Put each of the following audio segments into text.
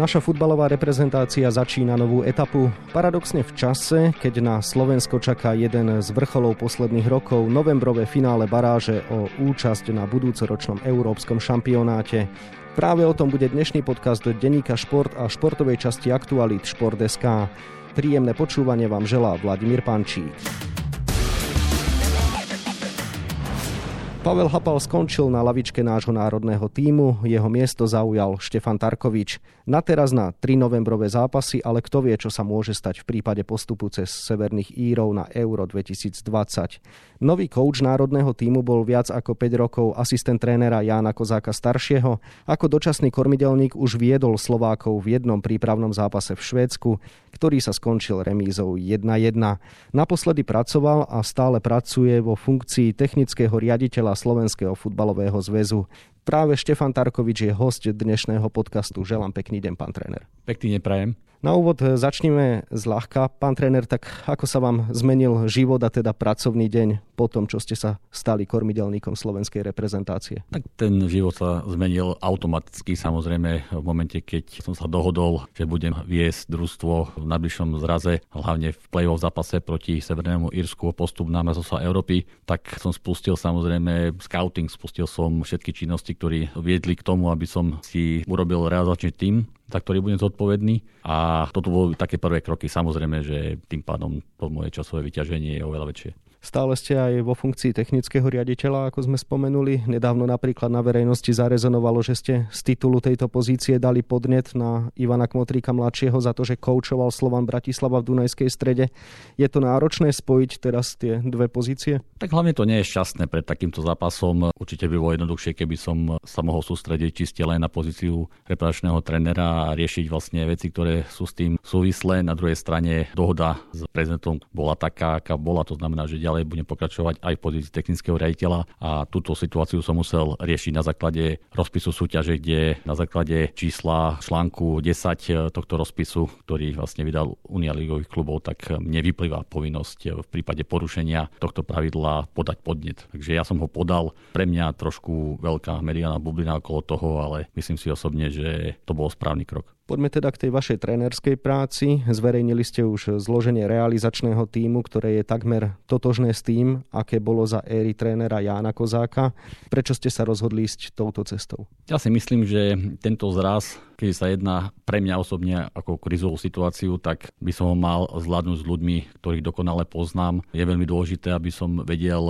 Naša futbalová reprezentácia začína novú etapu. Paradoxne v čase, keď na Slovensko čaká jeden z vrcholov posledných rokov, novembrové finále baráže o účasť na budúcoročnom európskom šampionáte. Práve o tom bude dnešný podcast Deníka Šport a športovej časti Aktualit Šport.sk. Príjemné počúvanie vám želá Vladimír Pančík. Pavel Hapal skončil na lavičke nášho národného týmu, jeho miesto zaujal Štefan Tarkovič. Na teraz na 3 novembrové zápasy, ale kto vie, čo sa môže stať v prípade postupu cez Severných Írov na Euro 2020. Nový kouč národného týmu bol viac ako 5 rokov asistent trénera Jána Kozáka staršieho. Ako dočasný kormidelník už viedol Slovákov v jednom prípravnom zápase v Švédsku, ktorý sa skončil remízou 1-1. Naposledy pracoval a stále pracuje vo funkcii technického riaditeľa Slovenského futbalového zväzu. Práve Štefan Tarkovič je host dnešného podcastu. Želám pekný deň, pán tréner. Pekný deň prajem. Na úvod e, začneme zľahka. Pán tréner, tak ako sa vám zmenil život a teda pracovný deň po tom, čo ste sa stali kormidelníkom slovenskej reprezentácie? Tak ten život sa zmenil automaticky samozrejme v momente, keď som sa dohodol, že budem viesť družstvo v najbližšom zraze, hlavne v play-off zápase proti Severnému Írsku o postup na sa Európy, tak som spustil samozrejme scouting, spustil som všetky činnosti, ktoré viedli k tomu, aby som si urobil realizačný tým za ktorý budem zodpovedný. A toto boli také prvé kroky. Samozrejme, že tým pádom to moje časové vyťaženie je oveľa väčšie. Stále ste aj vo funkcii technického riaditeľa, ako sme spomenuli. Nedávno napríklad na verejnosti zarezonovalo, že ste z titulu tejto pozície dali podnet na Ivana Kmotríka mladšieho za to, že koučoval Slovan Bratislava v Dunajskej strede. Je to náročné spojiť teraz tie dve pozície? Tak hlavne to nie je šťastné pred takýmto zápasom. Určite by bolo jednoduchšie, keby som sa mohol sústrediť čiste len na pozíciu reparačného trénera a riešiť vlastne veci, ktoré sú s tým súvislé. Na druhej strane dohoda s prezidentom bola taká, aká bola. To znamená, že ďalej budem pokračovať aj v pozícii technického riaditeľa a túto situáciu som musel riešiť na základe rozpisu súťaže, kde na základe čísla článku 10 eh, tohto rozpisu, ktorý vlastne vydal Unia ligových klubov, tak mne vyplýva povinnosť eh, v prípade porušenia tohto pravidla podať podnet. Takže ja som ho podal. Pre mňa trošku veľká mediálna bublina okolo toho, ale myslím si osobne, že to bol správny krok. Poďme teda k tej vašej trénerskej práci. Zverejnili ste už zloženie realizačného týmu, ktoré je takmer totožné s tým, aké bolo za éry trénera Jána Kozáka. Prečo ste sa rozhodli ísť touto cestou? Ja si myslím, že tento zraz, keď sa jedná pre mňa osobne ako krizovú situáciu, tak by som ho mal zvládnuť s ľuďmi, ktorých dokonale poznám. Je veľmi dôležité, aby som vedel,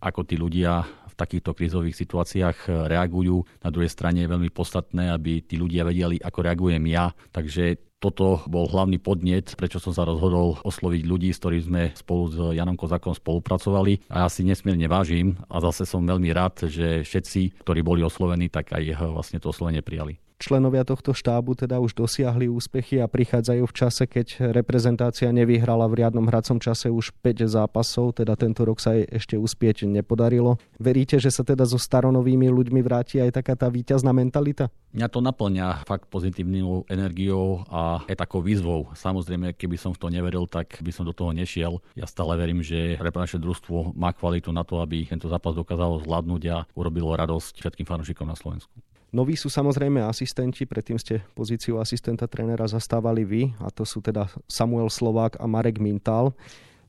ako tí ľudia takýchto krízových situáciách e, reagujú. Na druhej strane je veľmi podstatné, aby tí ľudia vedeli, ako reagujem ja. Takže toto bol hlavný podnet, prečo som sa rozhodol osloviť ľudí, s ktorými sme spolu s Janom Kozakom spolupracovali. A ja si nesmierne vážim a zase som veľmi rád, že všetci, ktorí boli oslovení, tak aj vlastne to oslovenie prijali členovia tohto štábu teda už dosiahli úspechy a prichádzajú v čase, keď reprezentácia nevyhrala v riadnom hracom čase už 5 zápasov, teda tento rok sa jej ešte uspieť nepodarilo. Veríte, že sa teda so staronovými ľuďmi vráti aj taká tá víťazná mentalita? Mňa to naplňa fakt pozitívnou energiou a aj takou výzvou. Samozrejme, keby som v to neveril, tak by som do toho nešiel. Ja stále verím, že reprezentačné družstvo má kvalitu na to, aby tento zápas dokázalo zvládnuť a urobilo radosť všetkým fanúšikom na Slovensku. Noví sú samozrejme asistenti, predtým ste pozíciu asistenta trénera zastávali vy, a to sú teda Samuel Slovák a Marek Mintal.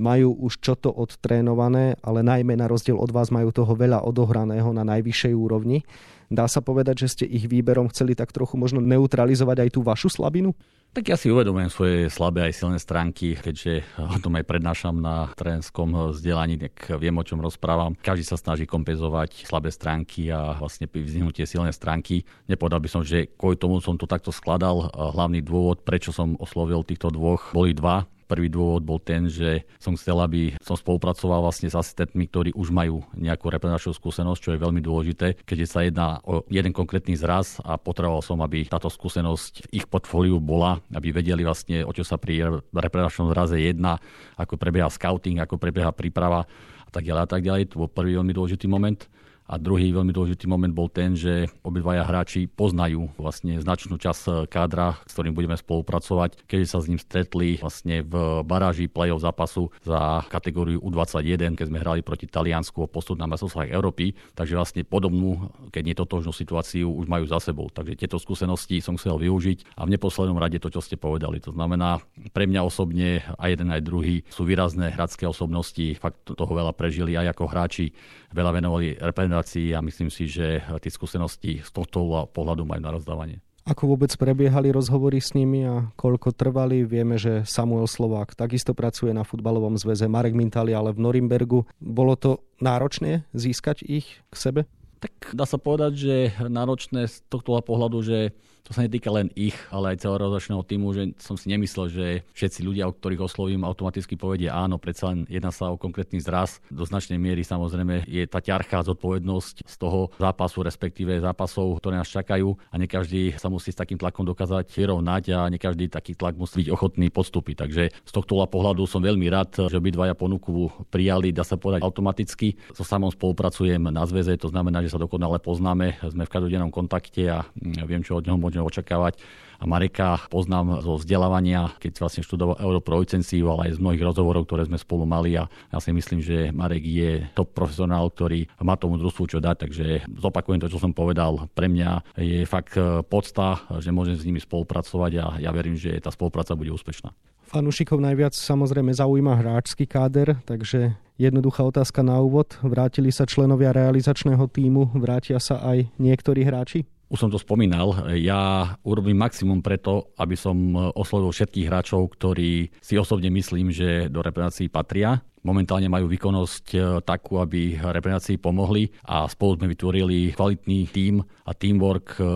Majú už čo to odtrénované, ale najmä na rozdiel od vás majú toho veľa odohraného na najvyššej úrovni. Dá sa povedať, že ste ich výberom chceli tak trochu možno neutralizovať aj tú vašu slabinu? Tak ja si uvedomujem svoje slabé aj silné stránky, keďže o tom aj prednášam na trénerskom vzdelaní, tak viem, o čom rozprávam. Každý sa snaží kompenzovať slabé stránky a vlastne vyzvihnutie silné stránky. Nepovedal by som, že kvôli tomu som to takto skladal. Hlavný dôvod, prečo som oslovil týchto dvoch, boli dva. Prvý dôvod bol ten, že som chcel, aby som spolupracoval vlastne s asistentmi, ktorí už majú nejakú reprezentačnú skúsenosť, čo je veľmi dôležité, keďže sa jedná o jeden konkrétny zraz a potreboval som, aby táto skúsenosť v ich portfóliu bola, aby vedeli vlastne, o čo sa pri reprezentačnom zraze jedná, ako prebieha scouting, ako prebieha príprava a tak ďalej a tak ďalej. To bol prvý veľmi dôležitý moment. A druhý veľmi dôležitý moment bol ten, že obidvaja hráči poznajú vlastne značnú časť kádra, s ktorým budeme spolupracovať, keďže sa s ním stretli vlastne v baráži play-off zápasu za kategóriu U21, keď sme hrali proti Taliansku o postup na mestrovstvách Európy. Takže vlastne podobnú, keď nie totožnú situáciu, už majú za sebou. Takže tieto skúsenosti som chcel využiť a v neposlednom rade to, čo ste povedali. To znamená, pre mňa osobne aj jeden, aj druhý sú výrazné hradské osobnosti, fakt toho veľa prežili aj ako hráči, veľa venovali reprezentácii a myslím si, že tie skúsenosti z tohto pohľadu majú na rozdávanie. Ako vôbec prebiehali rozhovory s nimi a koľko trvali? Vieme, že Samuel Slovák takisto pracuje na futbalovom zväze, Marek Mintali ale v Norimbergu. Bolo to náročné získať ich k sebe? Tak dá sa povedať, že náročné z tohto pohľadu, že to sa netýka len ich, ale aj celého rozličného týmu, že som si nemyslel, že všetci ľudia, o ktorých oslovím, automaticky povedia áno, predsa len jedná sa o konkrétny zraz. Do značnej miery samozrejme je tá ťarchá zodpovednosť z toho zápasu, respektíve zápasov, ktoré nás čakajú a ne každý sa musí s takým tlakom dokázať vyrovnať a ne každý taký tlak musí byť ochotný podstúpiť. Takže z tohto pohľadu som veľmi rád, že obidvaja ponuku prijali, dá sa povedať automaticky. So samom spolupracujem na zväze, to znamená, že sa dokonale poznáme, sme v každodennom kontakte a viem, čo od neho môžem môžeme očakávať. A Mareka poznám zo vzdelávania, keď vlastne študoval Europro licenciu, ale aj z mnohých rozhovorov, ktoré sme spolu mali a ja si myslím, že Marek je top profesionál, ktorý má tomu družstvu čo dať, takže zopakujem to, čo som povedal. Pre mňa je fakt e, podsta, že môžem s nimi spolupracovať a ja verím, že tá spolupráca bude úspešná. Fanúšikov najviac samozrejme zaujíma hráčsky káder, takže jednoduchá otázka na úvod. Vrátili sa členovia realizačného týmu, vrátia sa aj niektorí hráči? Už som to spomínal, ja urobím maximum preto, aby som oslovil všetkých hráčov, ktorí si osobne myslím, že do reprezentácií patria momentálne majú výkonnosť e, takú, aby reprezentácii pomohli a spolu sme vytvorili kvalitný tím a teamwork, e,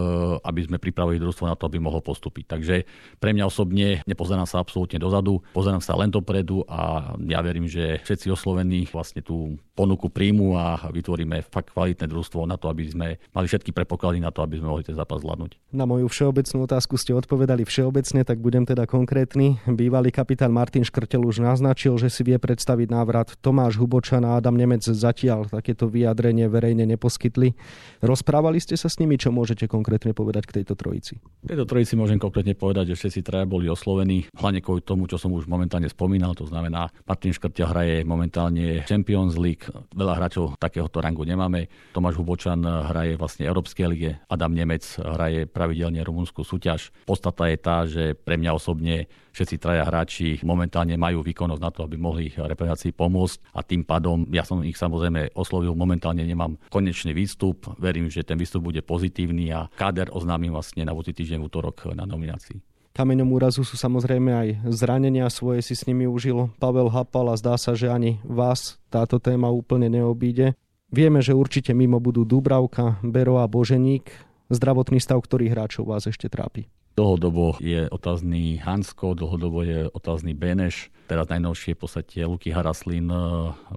aby sme pripravili družstvo na to, aby mohlo postúpiť. Takže pre mňa osobne nepozerám sa absolútne dozadu, pozerám sa len dopredu a ja verím, že všetci oslovení vlastne tú ponuku príjmu a vytvoríme fakt kvalitné družstvo na to, aby sme mali všetky prepoklady na to, aby sme mohli ten zápas zvládnuť. Na moju všeobecnú otázku ste odpovedali všeobecne, tak budem teda konkrétny. Bývalý kapitán Martin Škrtel už naznačil, že si vie predstaviť návrat Tomáš Hubočan a Adam Nemec zatiaľ takéto vyjadrenie verejne neposkytli. Rozprávali ste sa s nimi, čo môžete konkrétne povedať k tejto trojici? K tejto trojici môžem konkrétne povedať, že všetci traja boli oslovení, hlavne kvôli tomu, čo som už momentálne spomínal, to znamená, Martin Škrtel hraje momentálne Champions League, veľa hráčov takéhoto rangu nemáme. Tomáš Hubočan hraje vlastne Európskej lige, Adam Nemec hraje pravidelne rumunskú súťaž. Podstata je tá, že pre mňa osobne všetci traja hráči momentálne majú výkonnosť na to, aby mohli reprezentácii pomôcť a tým pádom ja som ich samozrejme oslovil, momentálne nemám konečný výstup, verím, že ten výstup bude pozitívny a káder oznámim vlastne na budúci týždeň v útorok na nominácii. Kameňom úrazu sú samozrejme aj zranenia, svoje si s nimi užil Pavel Hapal a zdá sa, že ani vás táto téma úplne neobíde. Vieme, že určite mimo budú Dubravka, Bero a Boženík. Zdravotný stav ktorých hráčov vás ešte trápi? Dlhodobo je otázny Hansko, dlhodobo je otázny Beneš. Teraz najnovšie v podstate Luky Haraslin eh,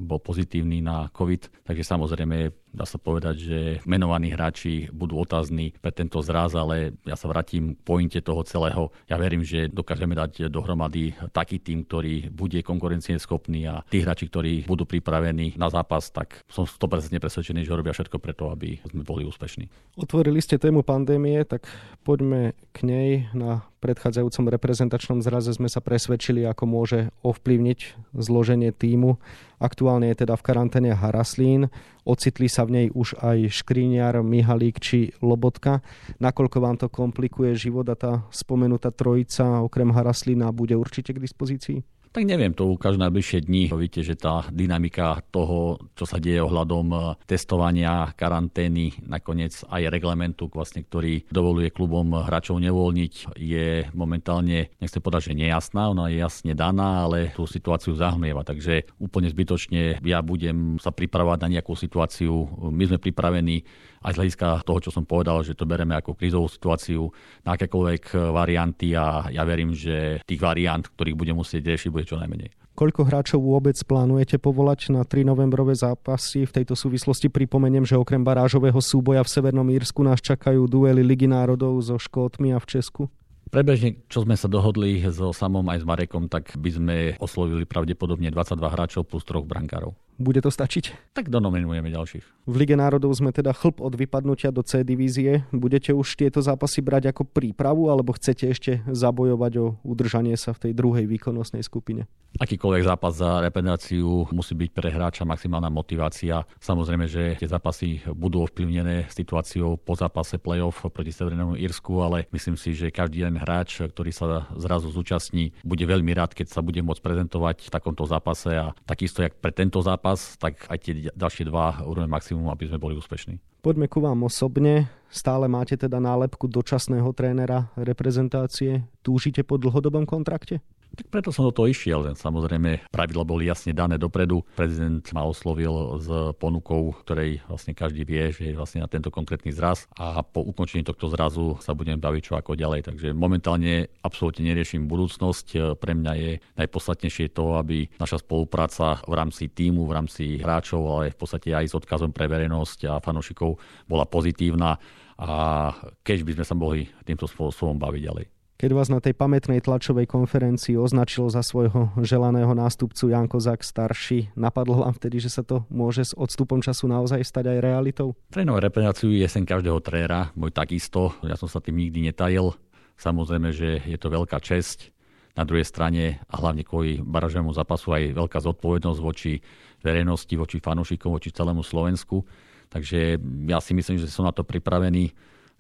bol pozitívny na COVID, takže samozrejme dá sa povedať, že menovaní hráči budú otázni pre tento zraz, ale ja sa vrátim k pointe toho celého. Ja verím, že dokážeme dať dohromady taký tým, ktorý bude konkurencieschopný a tí hráči, ktorí budú pripravení na zápas, tak som 100% presvedčený, že robia všetko preto, aby sme boli úspešní. Otvorili ste tému pandémie, tak poďme k nej na predchádzajúcom reprezentačnom zraze sme sa presvedčili, ako môže ovplyvniť zloženie týmu. Aktuálne je teda v karanténe Haraslín. Ocitli sa v nej už aj Škriňar, Mihalík či Lobotka. Nakoľko vám to komplikuje život a tá spomenutá trojica okrem Haraslína bude určite k dispozícii? Tak neviem, to ukážu najbližšie dní. Víte, že tá dynamika toho, čo sa deje ohľadom e, testovania, karantény, nakoniec aj reglamentu, vlastne, ktorý dovoluje klubom hráčov nevoľniť, je momentálne, nechcem povedať, že nejasná, ona je jasne daná, ale tú situáciu zahmieva. Takže úplne zbytočne ja budem sa pripravovať na nejakú situáciu. My sme pripravení aj z hľadiska toho, čo som povedal, že to bereme ako krízovú situáciu na akékoľvek varianty a ja verím, že tých variant, ktorých budeme musieť riešiť, bude čo najmenej. Koľko hráčov vôbec plánujete povolať na 3 novembrové zápasy? V tejto súvislosti pripomeniem, že okrem barážového súboja v Severnom Írsku nás čakajú duely Ligy národov so Škótmi a v Česku. Prebežne, čo sme sa dohodli so samom aj s Marekom, tak by sme oslovili pravdepodobne 22 hráčov plus troch brankárov. Bude to stačiť? Tak donominujeme ďalších. V Lige národov sme teda chlp od vypadnutia do C divízie. Budete už tieto zápasy brať ako prípravu, alebo chcete ešte zabojovať o udržanie sa v tej druhej výkonnostnej skupine? Akýkoľvek zápas za reprezentáciu musí byť pre hráča maximálna motivácia. Samozrejme, že tie zápasy budú ovplyvnené situáciou po zápase play-off proti Severnému Írsku, ale myslím si, že každý jeden hráč, ktorý sa zrazu zúčastní, bude veľmi rád, keď sa bude môcť prezentovať v takomto zápase a takisto, jak pre tento zápas, tak aj tie ďalšie dva urobíme maximum, aby sme boli úspešní. Poďme ku vám osobne. Stále máte teda nálepku dočasného trénera reprezentácie. Túžite po dlhodobom kontrakte? Tak preto som do toho išiel. Samozrejme, pravidla boli jasne dané dopredu. Prezident ma oslovil s ponukou, ktorej vlastne každý vie, že je vlastne na tento konkrétny zraz a po ukončení tohto zrazu sa budem baviť čo ako ďalej. Takže momentálne absolútne neriešim budúcnosť. Pre mňa je najpodstatnejšie to, aby naša spolupráca v rámci týmu, v rámci hráčov, ale v podstate aj s odkazom pre verejnosť a fanúšikov bola pozitívna a keď by sme sa mohli týmto spôsobom baviť ďalej. Keď vás na tej pamätnej tlačovej konferencii označil za svojho želaného nástupcu Jan Kozák starší, napadlo vám vtedy, že sa to môže s odstupom času naozaj stať aj realitou? Trénovať reprezentáciu je sen každého tréra, môj takisto, ja som sa tým nikdy netajil. Samozrejme, že je to veľká česť. Na druhej strane, a hlavne kvôli baražovému zápasu, aj veľká zodpovednosť voči verejnosti, voči fanúšikom, voči celému Slovensku. Takže ja si myslím, že som na to pripravený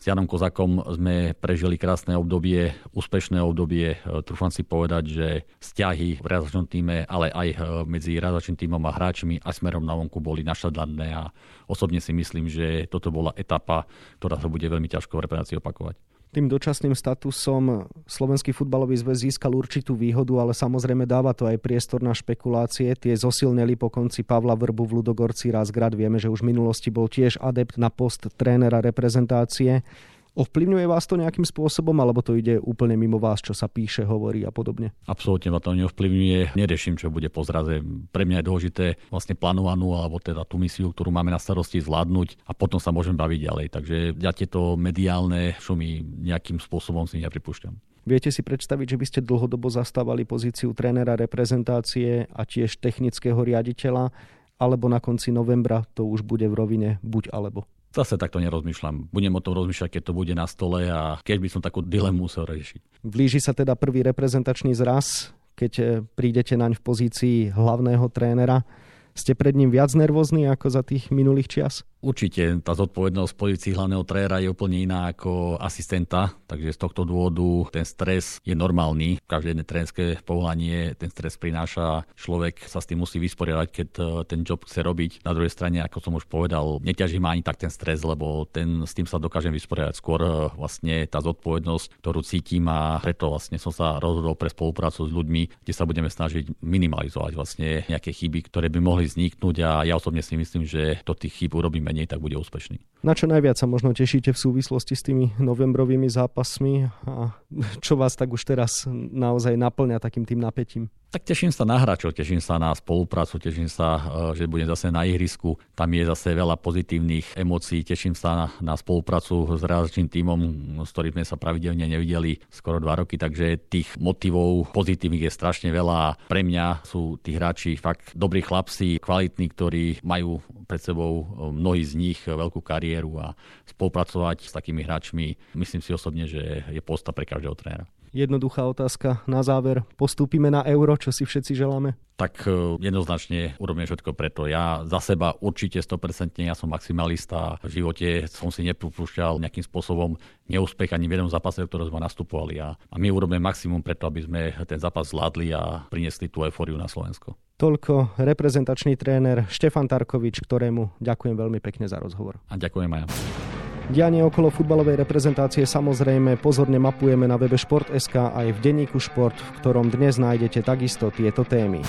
s Janom Kozakom sme prežili krásne obdobie, úspešné obdobie. E, trúfam si povedať, že vzťahy v realizačnom týme, ale aj e, medzi realizačným týmom a hráčmi a smerom na vonku boli našadlané a osobne si myslím, že toto bola etapa, ktorá sa bude veľmi ťažko v reprezentácii opakovať. Tým dočasným statusom Slovenský futbalový zväz získal určitú výhodu, ale samozrejme dáva to aj priestor na špekulácie. Tie zosilneli po konci Pavla Vrbu v Ludogorci Razgrad. Vieme, že už v minulosti bol tiež adept na post trénera reprezentácie. Ovplyvňuje vás to nejakým spôsobom, alebo to ide úplne mimo vás, čo sa píše, hovorí a podobne? Absolútne ma to neovplyvňuje. Neriešim, čo bude po zraze. Pre mňa je dôležité vlastne plánovanú alebo teda tú misiu, ktorú máme na starosti zvládnuť a potom sa môžem baviť ďalej. Takže ja tieto mediálne šumy nejakým spôsobom si nepripúšťam. Viete si predstaviť, že by ste dlhodobo zastávali pozíciu trénera reprezentácie a tiež technického riaditeľa, alebo na konci novembra to už bude v rovine buď alebo? Zase takto nerozmýšľam. Budem o tom rozmýšľať, keď to bude na stole a keď by som takú dilemu musel riešiť. Blíži sa teda prvý reprezentačný zraz, keď eh, prídete naň v pozícii hlavného trénera. Ste pred ním viac nervózni ako za tých minulých čias? Určite tá zodpovednosť pozícii hlavného tréra je úplne iná ako asistenta, takže z tohto dôvodu ten stres je normálny. Každé jedné trénerské povolanie ten stres prináša. Človek sa s tým musí vysporiadať, keď e, ten job chce robiť. Na druhej strane, ako som už povedal, neťaží ma ani tak ten stres, lebo ten, s tým sa dokážem vysporiadať. Skôr e, vlastne tá zodpovednosť, ktorú cítim a preto vlastne som sa rozhodol pre spoluprácu s ľuďmi, kde sa budeme snažiť minimalizovať vlastne nejaké chyby, ktoré by mohli vzniknúť a ja osobne si myslím, že to tých chyb urobíme menej, tak bude úspešný. Na čo najviac sa možno tešíte v súvislosti s tými novembrovými zápasmi a čo vás tak už teraz naozaj naplňa takým tým napätím? Tak teším sa na hráčov, teším sa na spoluprácu, teším sa, e, že budem zase na ihrisku. Tam je zase veľa pozitívnych emócií, teším sa na, na spoluprácu s realizačným tímom, s ktorým sme sa pravidelne nevideli skoro dva roky, takže tých motivov pozitívnych je strašne veľa. Pre mňa sú tí hráči fakt dobrí chlapci, kvalitní, ktorí majú pred sebou e, mnohí z nich veľkú kariéru a spolupracovať s takými hráčmi, myslím si osobne, že je posta pre každého trénera jednoduchá otázka na záver. Postúpime na euro, čo si všetci želáme? Tak e, jednoznačne urobím všetko preto. Ja za seba určite 100% ja som maximalista. V živote som si nepripúšťal nejakým spôsobom neúspech ani v jednom zápase, ktorom sme nastupovali. A, a my urobíme maximum preto, aby sme ten zápas zvládli a priniesli tú eufóriu na Slovensko. Toľko reprezentačný tréner Štefan Tarkovič, ktorému ďakujem veľmi pekne za rozhovor. A ďakujem aj ja. Dianie okolo futbalovej reprezentácie samozrejme pozorne mapujeme na webe Šport.sk aj v denníku Šport, v ktorom dnes nájdete takisto tieto témy.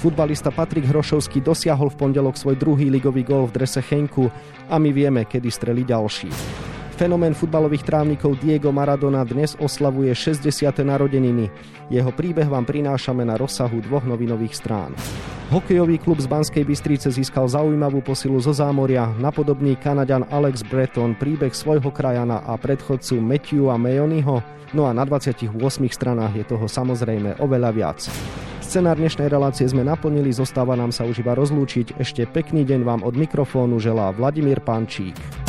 Futbalista Patrik Hrošovský dosiahol v pondelok svoj druhý ligový gol v drese Chenku a my vieme, kedy streli ďalší. Fenomén futbalových trávnikov Diego Maradona dnes oslavuje 60. narodeniny. Jeho príbeh vám prinášame na rozsahu dvoch novinových strán. Hokejový klub z Banskej Bystrice získal zaujímavú posilu zo zámoria, napodobný Kanaďan Alex Breton, príbeh svojho krajana a predchodcu Matthewa Mayonyho, no a na 28 stranách je toho samozrejme oveľa viac. Scenár dnešnej relácie sme naplnili, zostáva nám sa už iba rozlúčiť. Ešte pekný deň vám od mikrofónu želá Vladimír Pančík.